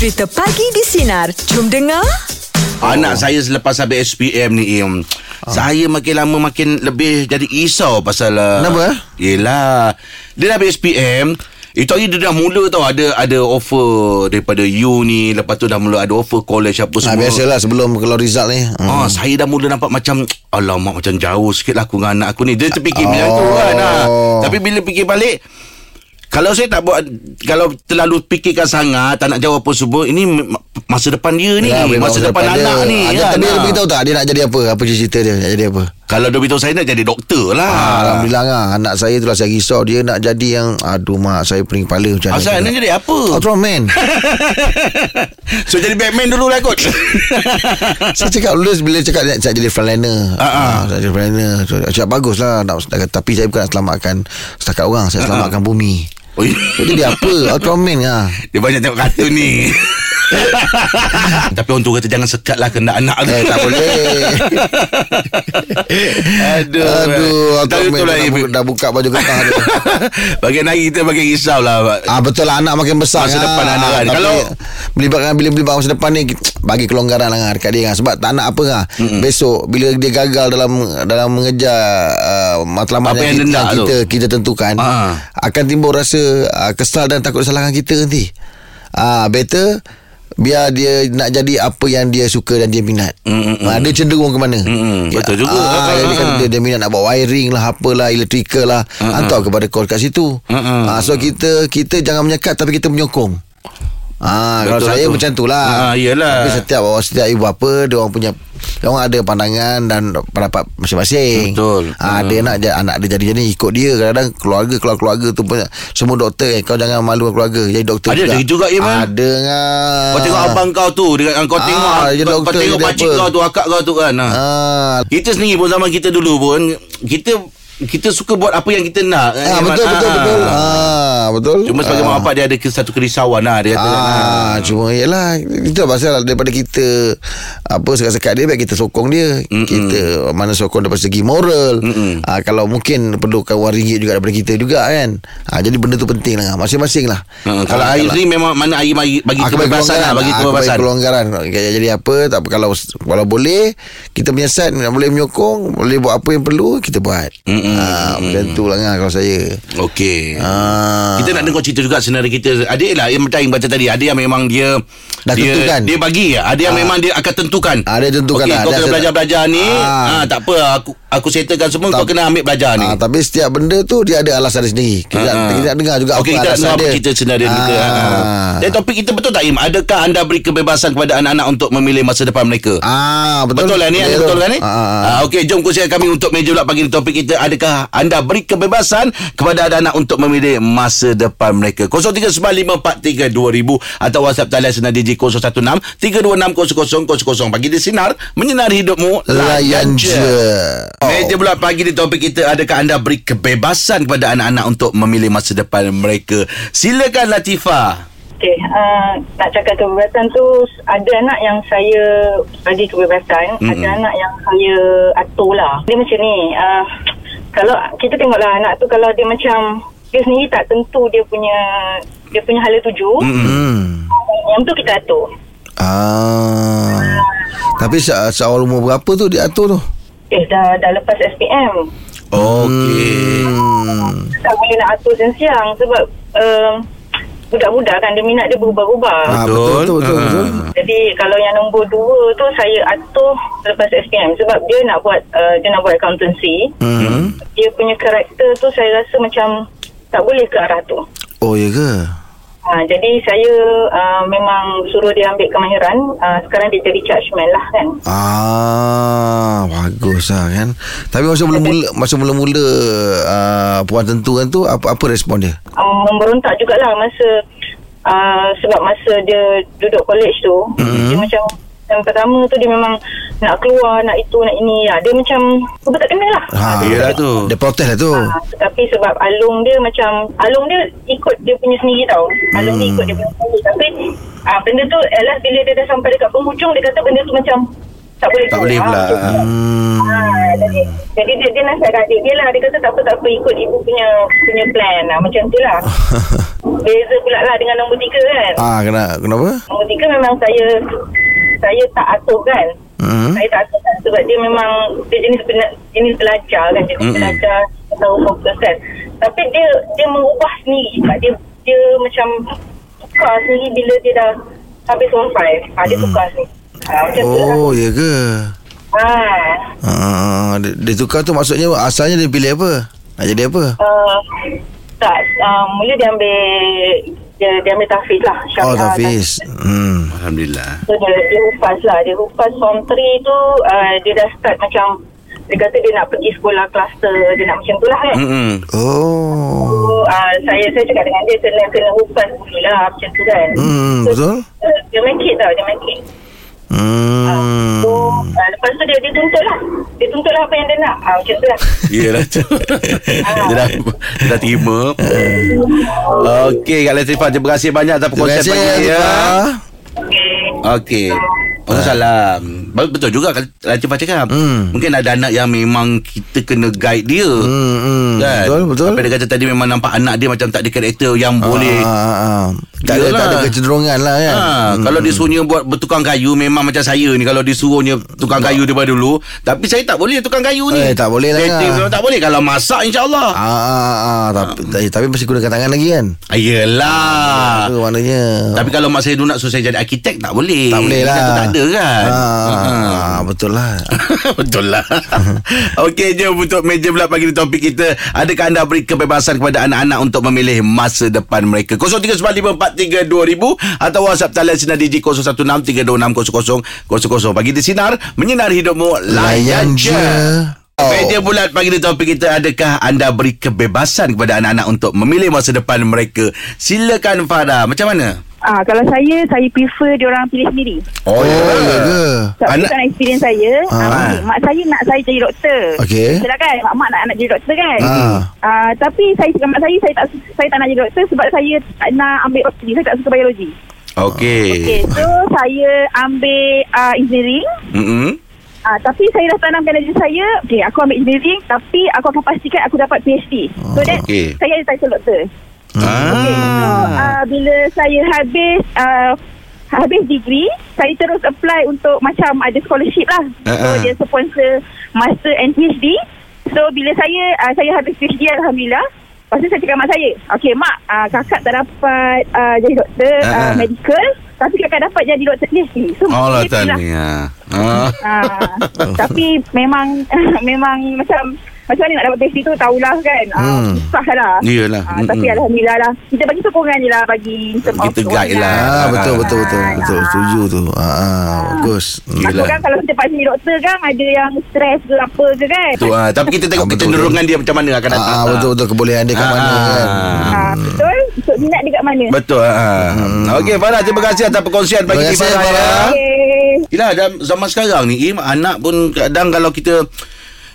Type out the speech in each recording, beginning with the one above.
Cerita Pagi di Sinar. Jom dengar. Anak saya selepas habis SPM ni Im, Saya makin lama makin lebih jadi risau pasal uh, Kenapa? Yelah Dia dah habis SPM itu hari dia dah mula tau ada ada offer daripada you ni lepas tu dah mula ada offer college apa Ha, semua. biasalah sebelum keluar result ni. Hmm. Ah, saya dah mula nampak macam Alamak macam jauh sikit lah aku dengan anak aku ni Dia terfikir oh. macam tu Oh. kan ah. Tapi bila fikir balik Kalau saya tak buat Kalau terlalu fikirkan sangat Tak nak jawab apa semua Ini masa depan dia ni Ya, boleh Masa bawa depan dia. anak ni Ah, kan, dia ah. beritahu tak dia nak jadi apa? Apa cerita dia nak jadi apa? Kalau dia beritahu saya nak jadi doktor lah Ah, Alhamdulillah lah Anak saya tu lah saya risau Dia nak jadi yang Aduh mak Saya pening kepala macam Asal mana nak jadi apa Ultraman So jadi Batman dulu lah kot Saya cakap dulu Bila cakap nak nak jadi frontliner Ah, ah. ah, Saya jadi frontliner so, cakap bagus lah nak, Tapi saya bukan nak selamatkan Setakat orang Ah, Saya selamatkan bumi Oh, Jadi apa? Ultraman lah. Dia banyak tengok kartun ni Tapi orang tu kata Jangan sekat lah Kena anak tu Eh tak boleh Aduh Aduh Tapi Ultraman betul lah dah, dah buka baju getah dia Bagian hari kita Bagian risau lah Ah betul lah anak makin besar Masa kan. depan anak kan. Tapi Kalau- melibatkan bila melibat masa depan ni bagi kelonggaran lah kan dekat dia kan sebab tak nak apa kan. Mm-hmm. Besok bila dia gagal dalam dalam mengejar uh, matlamat Apa yang kita, rendah tu. kita kita tentukan Ah. akan timbul rasa uh, kesal dan takut salahkan kita nanti. Ah better biar dia nak jadi apa yang dia suka dan dia minat. Mm, mm, Ah, dia cenderung ke mana? Mm, mm, betul juga. Ah, Ah, kan ah. dia, dia minat nak buat wiring lah apalah electrical lah. Hantar kepada kau kat situ. Mm-mm. Ah, so kita kita jangan menyekat tapi kita menyokong. Ah, kalau Betul saya tu. macam tu lah. Ah, yelah. Tapi setiap setiap ibu bapa dia orang punya dia orang ada pandangan dan pendapat masing-masing. Betul. Ah, dia nak anak dia jadi jadi ikut dia kadang-kadang keluarga keluarga-keluarga tu pun semua doktor eh, kau jangan malu keluarga jadi doktor Ada juga. juga, Iman. Ada ngah. Kau tengok abang kau tu dia, Kau Ah, tengok Kau, tengok pakcik apa? kau tu Akak kau tu kan ha. Ah, Kita sendiri pun Zaman kita dulu pun Kita Kita suka buat apa yang kita nak ah Iman. betul betul Ah. betul. Ah, betul. Cuma sebagai Ah. mak bapak Dia ada satu kerisauan lah Dia kata Ah, cuma yalah itu pasal daripada kita apa sekat-sekat dia baik kita sokong dia. Mm-mm. Kita mana sokong daripada segi moral. Mm-mm. Ah, kalau mungkin perlukan wang ringgit juga daripada kita juga kan. Ah, jadi benda tu penting lah masing-masing lah. Ha, kalau air ni memang mana air bagi, bagi kebebasan lah, bagi kebebasan. kelonggaran Okay, Jadi apa tak apa, Kalau kalau boleh Kita side Boleh menyokong Boleh buat apa yang perlu Kita buat Mm-mm, ah, Macam tu lah kan, Kalau saya Okey. ah. Kita nak dengar cerita juga senarai kita. Ada lah yang macam yang baca tadi. Ada yang memang dia Dah dia, tentukan. Dia bagi. Ada yang Ah. memang dia akan tentukan. Ah, dia tentukan Okey, lah. kau kena belajar-belajar ni. Ah. Ah. tak apa. Aku aku settlekan semua. kau Tak- kena ambil belajar ni. Ah, tapi setiap benda tu dia ada alasan dia sendiri. Kita, Ah, ah. kita nak dengar juga Okey, apa kita nak alasan dia. cerita senarai ah. juga. Ah. Dan topik kita betul tak Im? Adakah anda beri kebebasan kepada anak-anak untuk memilih masa depan mereka? Ah, betul. Betul lah ni Betul, Betul kan ni Ah, ah, ah. Ah, Okey jom kongsikan kami Untuk meja pula pagi ni topik kita Adakah anda beri kebebasan Kepada anak-anak Untuk memilih masa depan mereka 0395432000 Atau WhatsApp talian Senar DJ 016 3260000 Pagi di Sinar Menyinari hidupmu Layan je. Meja pula pagi ni topik kita Adakah anda beri kebebasan Kepada anak-anak Untuk memilih masa depan mereka Silakan Latifah Okey, uh, nak cakap kebebasan tu ada anak yang saya bagi kebebasan, mm-hmm. ada anak yang saya atur lah. Dia macam ni, uh, kalau kita tengoklah anak tu kalau dia macam dia sendiri tak tentu dia punya dia punya hala tuju, mm. Hmm. yang tu kita atur. Ah. Tapi se- seawal umur berapa tu dia atur tu? Eh dah dah lepas SPM. Okey Hmm. Tak boleh nak atur siang-siang sebab uh, budak-budak kan dia minat dia berubah-ubah. Ah, Betul. betul betul betul. Ah. betul. Jadi kalau yang nombor dua tu saya atur lepas SPM sebab dia nak buat uh, dia nak buat accountancy. Hmm. Dia punya karakter tu saya rasa macam tak boleh ke arah tu. Oh ya ke? Ha, jadi saya uh, memang suruh dia ambil kemahiran. Uh, sekarang dia jadi judgement lah kan. Ah, lah kan. Tapi masa mula-mula masa mula-mula uh, puan tentukan tu apa apa respon dia? Um, memberontak jugalah masa uh, sebab masa dia duduk college tu. Mm-hmm. Dia macam yang pertama tu dia memang nak keluar, nak itu, nak ini. Ya. Dia macam apa tak kena lah. Ha, Yelah tu. Dia protes lah tu. Ha, tapi sebab Alung dia macam Alung dia ikut dia punya sendiri tau Alung dia ikut dia punya sendiri Tapi ha, benda tu at last bila dia dah sampai dekat penghujung Dia kata benda tu macam Tak boleh Tak boleh pula. Hmm. Ha, jadi, jadi dia, dia nasihat kat adik dia lah Dia kata tak apa tak apa ikut ibu punya punya plan lah Macam tu lah beza pula lah dengan nombor tiga kan. Ah, kena, kenapa? Nombor tiga memang saya saya tak atur kan. Hmm. Saya tak atur kan sebab dia memang dia jenis jenis pelajar kan. Jenis Mm-mm. pelajar tahu fokus kan. Tapi dia dia mengubah sendiri. Sebab dia dia macam tukar sendiri bila dia dah habis form 5. Ha, dia tukar sendiri. Ha. Oh, ya ke? Ha. Ah, dia, dia tukar tu maksudnya asalnya dia pilih apa? Nak jadi apa? Uh, tak, uh, mula dia ambil dia, dia ambil tahfiz lah. Oh, syariah, Tafiz. Hmm. Alhamdulillah. So dia, dia hupas lah Dia hupas form 3 tu uh, Dia dah start macam Dia kata dia nak pergi sekolah kluster Dia nak macam tu lah kan Mm-mm. Oh. So uh, saya saya cakap dengan dia Kena kena hupas dulu lah Macam tu kan Hmm, so, betul? uh, Dia make it tau Dia make it Hmm. So uh, lepas tu dia, dia tuntut lah. Dia tuntut lah apa yang dia nak. Uh, Macam tu lah. Yelah tu. Dia, dah, dia dah terima. Okey Kak Latifah Terima kasih banyak Atas Terima perkongsian kasih, pagi ni ya Latifah. Okay Okey Waalaikumsalam Betul juga Kak Latifah cakap. Hmm. Mungkin ada anak yang memang Kita kena guide dia. Hmm, hmm. Kan? Betul, betul. Apa dia kata tadi Memang nampak anak dia Macam tak ada karakter Yang boleh Ah, ah, ah. Tak, ada, tak ada kecenderungan lah kan. Ha, hmm. Kalau dia suruhnya buat bertukang kayu Memang macam saya ni Kalau disuruhnya tukang kayu daripada dulu Tapi saya tak boleh tukang kayu ni Eh, tak boleh lah, Setting memang tak boleh Kalau masak insyaAllah Ah, ah, ah, tapi, tapi, tapi masih gunakan tangan lagi kan. Ayolah Itu maknanya. Tapi kalau mak saya dulu nak suruh saya jadi arkitek Tak boleh tak boleh lah. Kan tak ada kan Ah, ah, betul lah. Betul lah Okey jom Untuk meja pula pagi ni topik kita Adakah anda beri kebebasan Kepada anak-anak Untuk memilih masa depan mereka? 0395432000 Atau WhatsApp talian Sinar DJ 0163260000 Pagi di Sinar Menyinari hidupmu Layan je. Meja bulat pagi ni topik kita Adakah anda beri kebebasan Kepada anak-anak Untuk memilih masa depan mereka? Silakan Farah Macam mana? Ah, kalau saya, saya prefer dia orang pilih sendiri. Oh, ya ke? Sebab Anak- Anak... experience saya, Ah. ah. mak saya nak saya jadi doktor. Okey. Betul kan? Mak, mak nak anak jadi doktor kan? Ah. Ah, tapi saya cakap mak saya, saya tak saya tak nak jadi doktor sebab saya tak nak ambil biologi. Saya tak suka biologi. Okey Okey, so saya ambil uh, engineering. Mm-mm. Ah, tapi saya dah tanamkan diri saya, okey, aku ambil engineering tapi aku akan pastikan aku dapat PhD. So that Okey. saya ada title doktor. Ah. Okay, so uh, bila saya habis uh, habis degree, saya terus apply untuk macam ada scholarship lah. Ah, So ah. dia sponsor master and PhD. So bila saya uh, saya habis PhD alhamdulillah. Lepas tu saya cakap mak saya, okay mak, uh, kakak tak dapat uh, jadi doktor ah. uh, medical, tapi kakak dapat jadi doktor PhD. So Allah dia pilih lah. ah. Ah, tapi memang memang macam macam mana nak dapat PhD tu tahulah kan. Ah, Hmm. susah lah. Iyalah. Ah, tapi Mm-mm. alhamdulillah lah. Kita bagi sokongan je lah bagi Kita guide lah. Ah, betul, betul, betul. Ah, Betul, ah. setuju tu. Ah, ah, bagus. Takut Yelah. kan kalau kita paksa jadi doktor kan ada yang stres ke apa ke kan. Tu, ah. Tapi kita tengok Ah, betul, kecenderungan dia macam mana akan datang. Ah, betul, betul. Kebolehan dia kat Ah, mana kan. Ah, betul. Untuk minat dia kat mana. Betul. Ah. Okey Farah terima kasih atas perkongsian pagi Terima ni kasih, Farah. ya. Yelah zaman sekarang ni Im, anak pun kadang kalau kita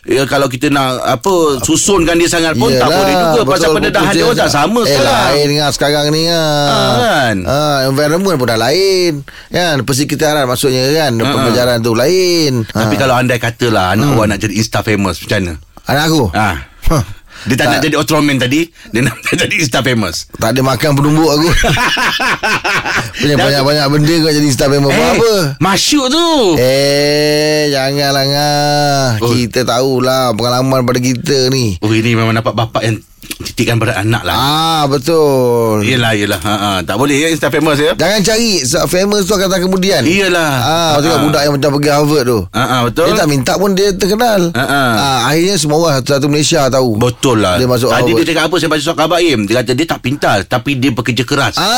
Ya, kalau kita nak apa susunkan dia sangat pun tak Yelah, boleh juga pasal betul, pendedahan betul dia je. tak sama eh, sekarang. lain dengan sekarang ni kan. Ah, kan? Ah, environment pun dah lain. Kan? Persekitaran maksudnya kan. Ah, ah. Pembelajaran tu lain. Tapi Ah. kalau andai katalah anak awak nak jadi Insta famous macam mana? Anak aku? Ah. Huh. Dia tak, nak Tak. jadi Ultraman tadi, dia nak jadi Insta famous. Tak ada makan penumbuk aku. Punya banyak-banyak benda kau jadi star member buat apa? Masyuk tu. Eh, janganlah ngah. Oh. Kita tahulah pengalaman pada kita ni. Oh ini memang dapat bapak yang titikkan pada anak lah. Ah, betul. Yelah, yelah. Ha, ha. Tak boleh ya Insta famous ya. Jangan cari famous tu akan datang kemudian. Iyalah. Ah, ha, tengok Ha. budak yang macam pergi Harvard tu. Ha, ha, betul. Dia tak minta pun dia terkenal. Ha, ha. Ah, akhirnya semua orang satu Malaysia tahu. Betul lah. Dia masuk Tadi Harvard. dia cakap apa saya baca surat khabar Im. Dia kata dia tak pintar tapi dia bekerja keras. Ah,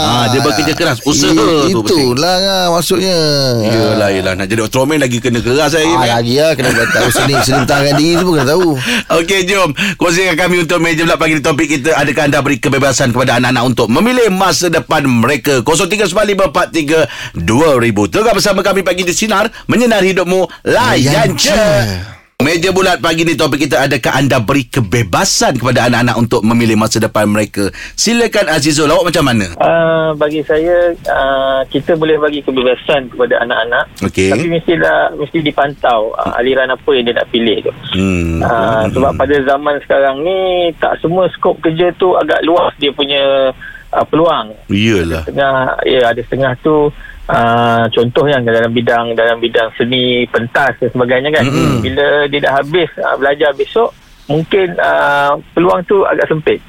Ah, dia bekerja keras. Usaha I- tu Itulah ngah maksudnya. Yelah, yelah. Nak jadi Ultraman lagi kena keras saya. Ah, eh. lagi lah kena tahu seni seni bertahan diri tu pun kena tahu. Okey, jom. Kongsikan kami untuk meja pula pagi ni topik kita. Adakah anda beri kebebasan kepada anak-anak untuk memilih masa depan mereka? 0395432000. Tengah bersama kami pagi di Sinar. Menyinari hidupmu. Layan je. Meja bulat pagi ni topik kita adakah anda beri kebebasan kepada anak-anak untuk memilih masa depan mereka? Silakan Azizul, awak macam mana? Uh, bagi saya uh, kita boleh bagi kebebasan kepada anak-anak Okey. tapi mestilah mesti dipantau uh, aliran apa yang dia nak pilih tu. Hmm. Uh, sebab pada zaman sekarang ni tak semua skop kerja tu agak luas dia punya uh, peluang. Iyalah. Setengah ya ada setengah tu uh, contoh yang dalam bidang dalam bidang seni pentas dan sebagainya kan. Mm-mm. Bila dia dah habis uh, belajar besok mungkin uh, peluang tu agak sempit.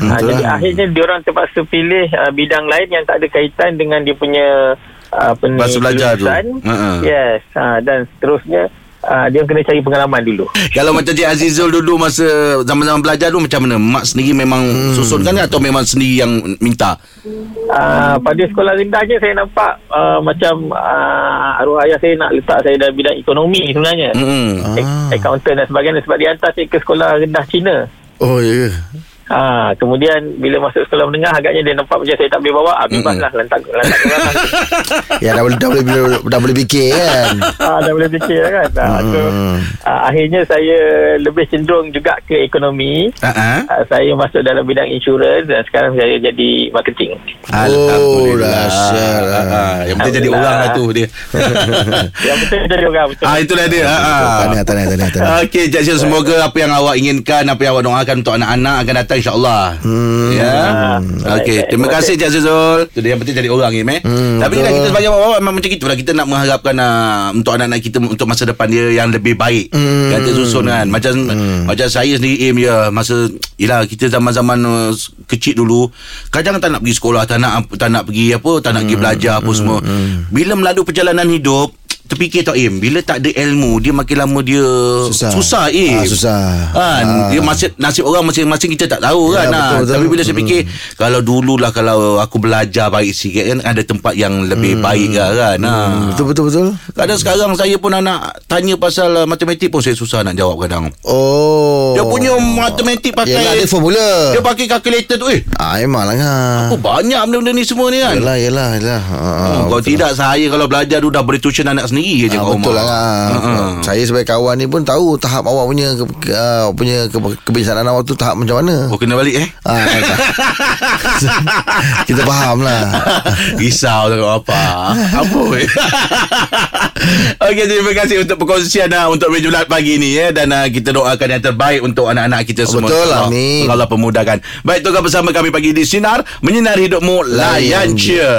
Ha, Betul jadi akhirnya diorang terpaksa pilih uh, bidang lain yang tak ada kaitan dengan dia punya uh, apa ni, Masa belajar tu. Ha-ha. Yes. Uh, dan seterusnya uh, dia kena cari pengalaman dulu. Kalau macam Cik Azizul dulu masa zaman-zaman belajar tu macam mana? Mak sendiri memang hmm. susunkan ke atau memang sendiri yang minta? Uh, pada sekolah rendahnya saya nampak uh, macam uh, arwah ayah saya nak letak saya dalam bidang ekonomi sebenarnya. Hmm. Ah. Accountant dan sebagainya sebab dia hantar saya ke sekolah rendah Cina. Oh ya ke? Ha, kemudian bila masuk sekolah menengah agaknya dia nampak macam saya tak boleh bawa. Ah, bebaslah lantak lantak orang. Ya dah boleh dah boleh dah boleh fikir kan. ah, dah boleh fikir kan. Ah, so, ah, akhirnya saya lebih cenderung juga ke ekonomi. Ha Ah, saya masuk dalam bidang insurans dan sekarang saya jadi marketing. Oh, dahsyat lah. Ha, yang penting jadi orang lah tu dia. Yang betul jadi orang betul. ah itulah dia. Ha. Tahniah, tahniah, tahniah, tahniah. Okey, Cik Syul, semoga apa yang awak inginkan, apa yang awak doakan untuk anak-anak akan datang insya-Allah. Hmm. Ya. Okey, baik, terima kasih Cik Syul. Itu dia yang penting jadi orang ni, eh. Hmm, Tapi kan kita sebagai bapak memang macam itulah kita nak mengharapkan uh, untuk anak-anak kita untuk masa depan dia yang lebih baik. Hmm. Kata susun kan. Macam macam saya sendiri aim ya masa yalah kita zaman-zaman uh, kecil dulu kadang tak nak pergi sekolah, tak nak tak nak pergi apa, tak nak pergi Hmm. belajar apa semua. Bila melalui perjalanan hidup terfikir tak Im Bila tak ada ilmu Dia makin lama dia Susah. Susah Im Ah, susah. kan? Ah. Dia nasib, nasib orang masing-masing Kita tak tahu Ya, kan betul, ah. betul. Tapi bila saya fikir Kalau dululah Kalau aku belajar baik sikit kan Ada tempat yang lebih baik lah, kan ah. Hmm, Betul betul betul. Kadang sekarang saya pun nak tanya pasal uh, matematik pun saya susah nak jawab kadang. Oh. Dia punya matematik pakai Yelah dia formula. dia pakai kalkulator tu eh. Ah memang lah kan. Oh banyak benda-benda ni semua ni kan. Yelah yelah yelah. Ah, Oh, kalau betul. tidak saya kalau belajar tu dah boleh tuition anak sendiri je Ah, kat betul rumah. lah kan. Ha-ha. Saya sebagai kawan ni pun tahu tahap awak punya ke, ke, uh, punya ke, kebiasaan awak tu tahap macam mana. Oh kena balik eh. Ah, kita faham lah. Risau tengok apa. Apa weh. Okey terima kasih untuk perkongsian uh, untuk meja bulat pagi ni ya dan uh, kita doakan yang terbaik untuk anak-anak kita Oh, semua. betul, Allah, amin. Allah pemudahkan. Baik tukar bersama kami pagi di sinar menyinari hidupmu layan Layan cia.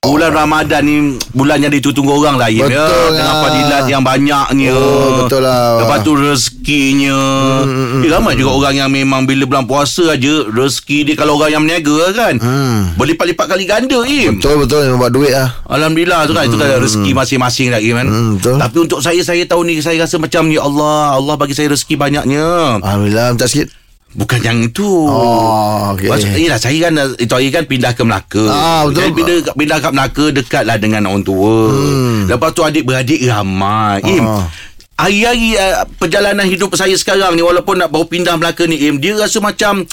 Bulan Ramadan ni bulan yang ditunggu orang lain ya. Betul Dengan lah. fadilat yang banyaknya. Oh, betul lah. Lepas tu rezekinya. Hmm, eh, ramai juga orang yang memang bila bulan puasa aja rezeki dia kalau orang yang berniaga kan. Hmm. Berlipat-lipat kali ganda Im. Betul betul memang buat duit lah. Alhamdulillah tu kan Itu kan rezeki masing-masing lagi kan Hmm, betul. Tapi untuk saya Saya tahun ni Saya rasa macam Ya Allah Allah bagi saya rezeki banyaknya Alhamdulillah minta sikit. Bukan yang itu Oh, okey. Maksud, yelah, saya kan Itu hari kan pindah ke Melaka Ah, betul. Jadi pindah, pindah ke Melaka Dekatlah dengan orang tua hmm. Lepas tu adik-beradik ramai Im Ah. Hari-hari uh, perjalanan hidup saya sekarang ni Walaupun nak baru pindah Melaka ni Im Dia rasa macam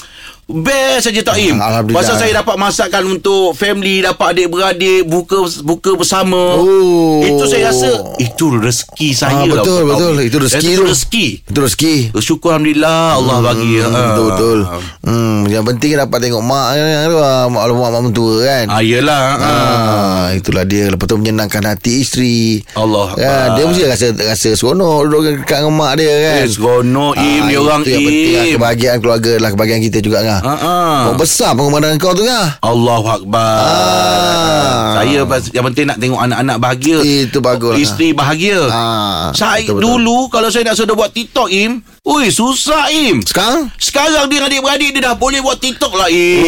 Best saja tak Im Ah. Pasal saya dapat masakkan untuk family Dapat adik-beradik Buka buka bersama Oh. Itu saya rasa Itu rezeki saya Ah, lah betul untuk betul ni. itu rezeki Itu tu. rezeki Itu rezeki. Bersyukur Alhamdulillah Allah bagi Hmm, Ah. betul betul. Hmm, yang penting dapat tengok mak kan tu, ah, mak mak mak mentua kan. Ah yelah ah. Ah, itulah dia lepas tu menyenangkan hati isteri. Allah Ya, dia mesti rasa rasa seronok duduk dekat dengan mak dia kan. Eh, seronok Im Dia orang itu yang penting lah, Im kebahagiaan keluarga lah kebahagiaan kita juga kan. Kau besar pengorbanan kau tu kan. Allahu Akbar Ah. Saya yang penting nak tengok anak-anak bahagia Itu bagus lah. Isteri bahagia Ah, Saya betul-betul. dulu Kalau saya nak sudah buat TikTok Im Ui susah Im Sekarang Sekarang dia adik-beradik Dia dah boleh buat TikTok lah Im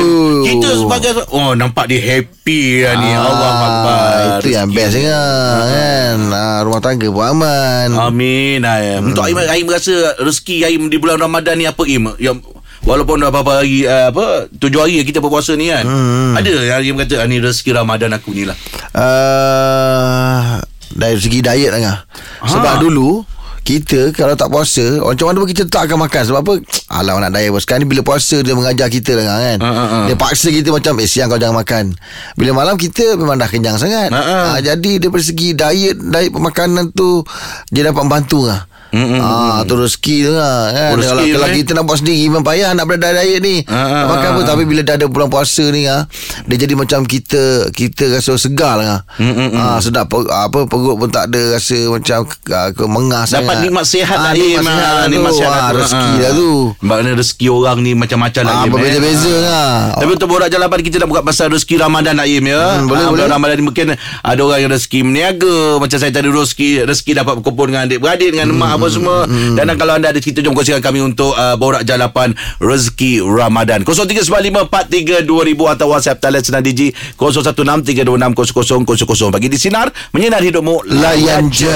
Oh. Kita sebagai Oh nampak dia happy lah ni Allah Akbar Ah, Itu yang best kan, kan? Ah, Rumah tangga pun aman Amin Aim. Untuk Aim Aim rasa rezeki Aim di bulan Ramadan ni apa Aim? Yang walaupun dah berapa hari uh, apa tujuh hari kita berpuasa ni kan. Hmm. Ada yang kata ah, ni rezeki Ramadan aku ni lah. uh, Dari segi diet lah kan. Sebab Ha. dulu kita kalau tak puasa Macam mana pun kita tak akan makan Sebab apa Alah nak diet pun Sekarang ni bila puasa Dia mengajar kita lah kan Ha, ha, ha. Dia paksa kita macam Eh siang kau jangan makan Bila malam kita Memang dah kenyang sangat Ha, ha. Ah, Jadi daripada segi diet Diet pemakanan tu Dia dapat membantu lah Mm-mm. Ah, tu rezeki tu lah kan. Oh, rezeki kalau, kalau eh. kita nak buat sendiri memang payah nak berada diet ni. Ah, ah, Makan apa ah. tapi bila dah ada bulan puasa ni ah, dia jadi macam kita kita rasa segar lah. Mm-mm. Ah, sedap apa perut pun tak ada rasa macam ah, ke mengas Dapat sangat. nikmat sihat Ah, lah nikmat Im. sihat Ah, lah Nikmat sihat lah Ah, rezeki Ah. lah tu. Maknanya rezeki orang ni macam-macam lah Ah, eh. berbeza-beza lah. Tapi untuk borak jalapan kita nak buka pasal rezeki Ramadan nak Im ya. Hmm, boleh, Ah, boleh. bulan Ramadan ni mungkin ada orang yang rezeki meniaga macam saya tadi rezeki rezeki dapat berkumpul dengan adik-beradik dengan mak apa semua. Dan kalau anda ada cerita jom kongsikan kami untuk uh, borak jalapan rezeki Ramadan. 0395432000 atau WhatsApp talian senang Digi 0163260000. Bagi di sinar menyinar hidupmu Layan je.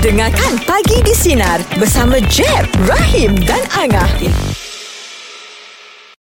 Dengarkan Pagi di Sinar bersama Jeb, Rahim dan Angah.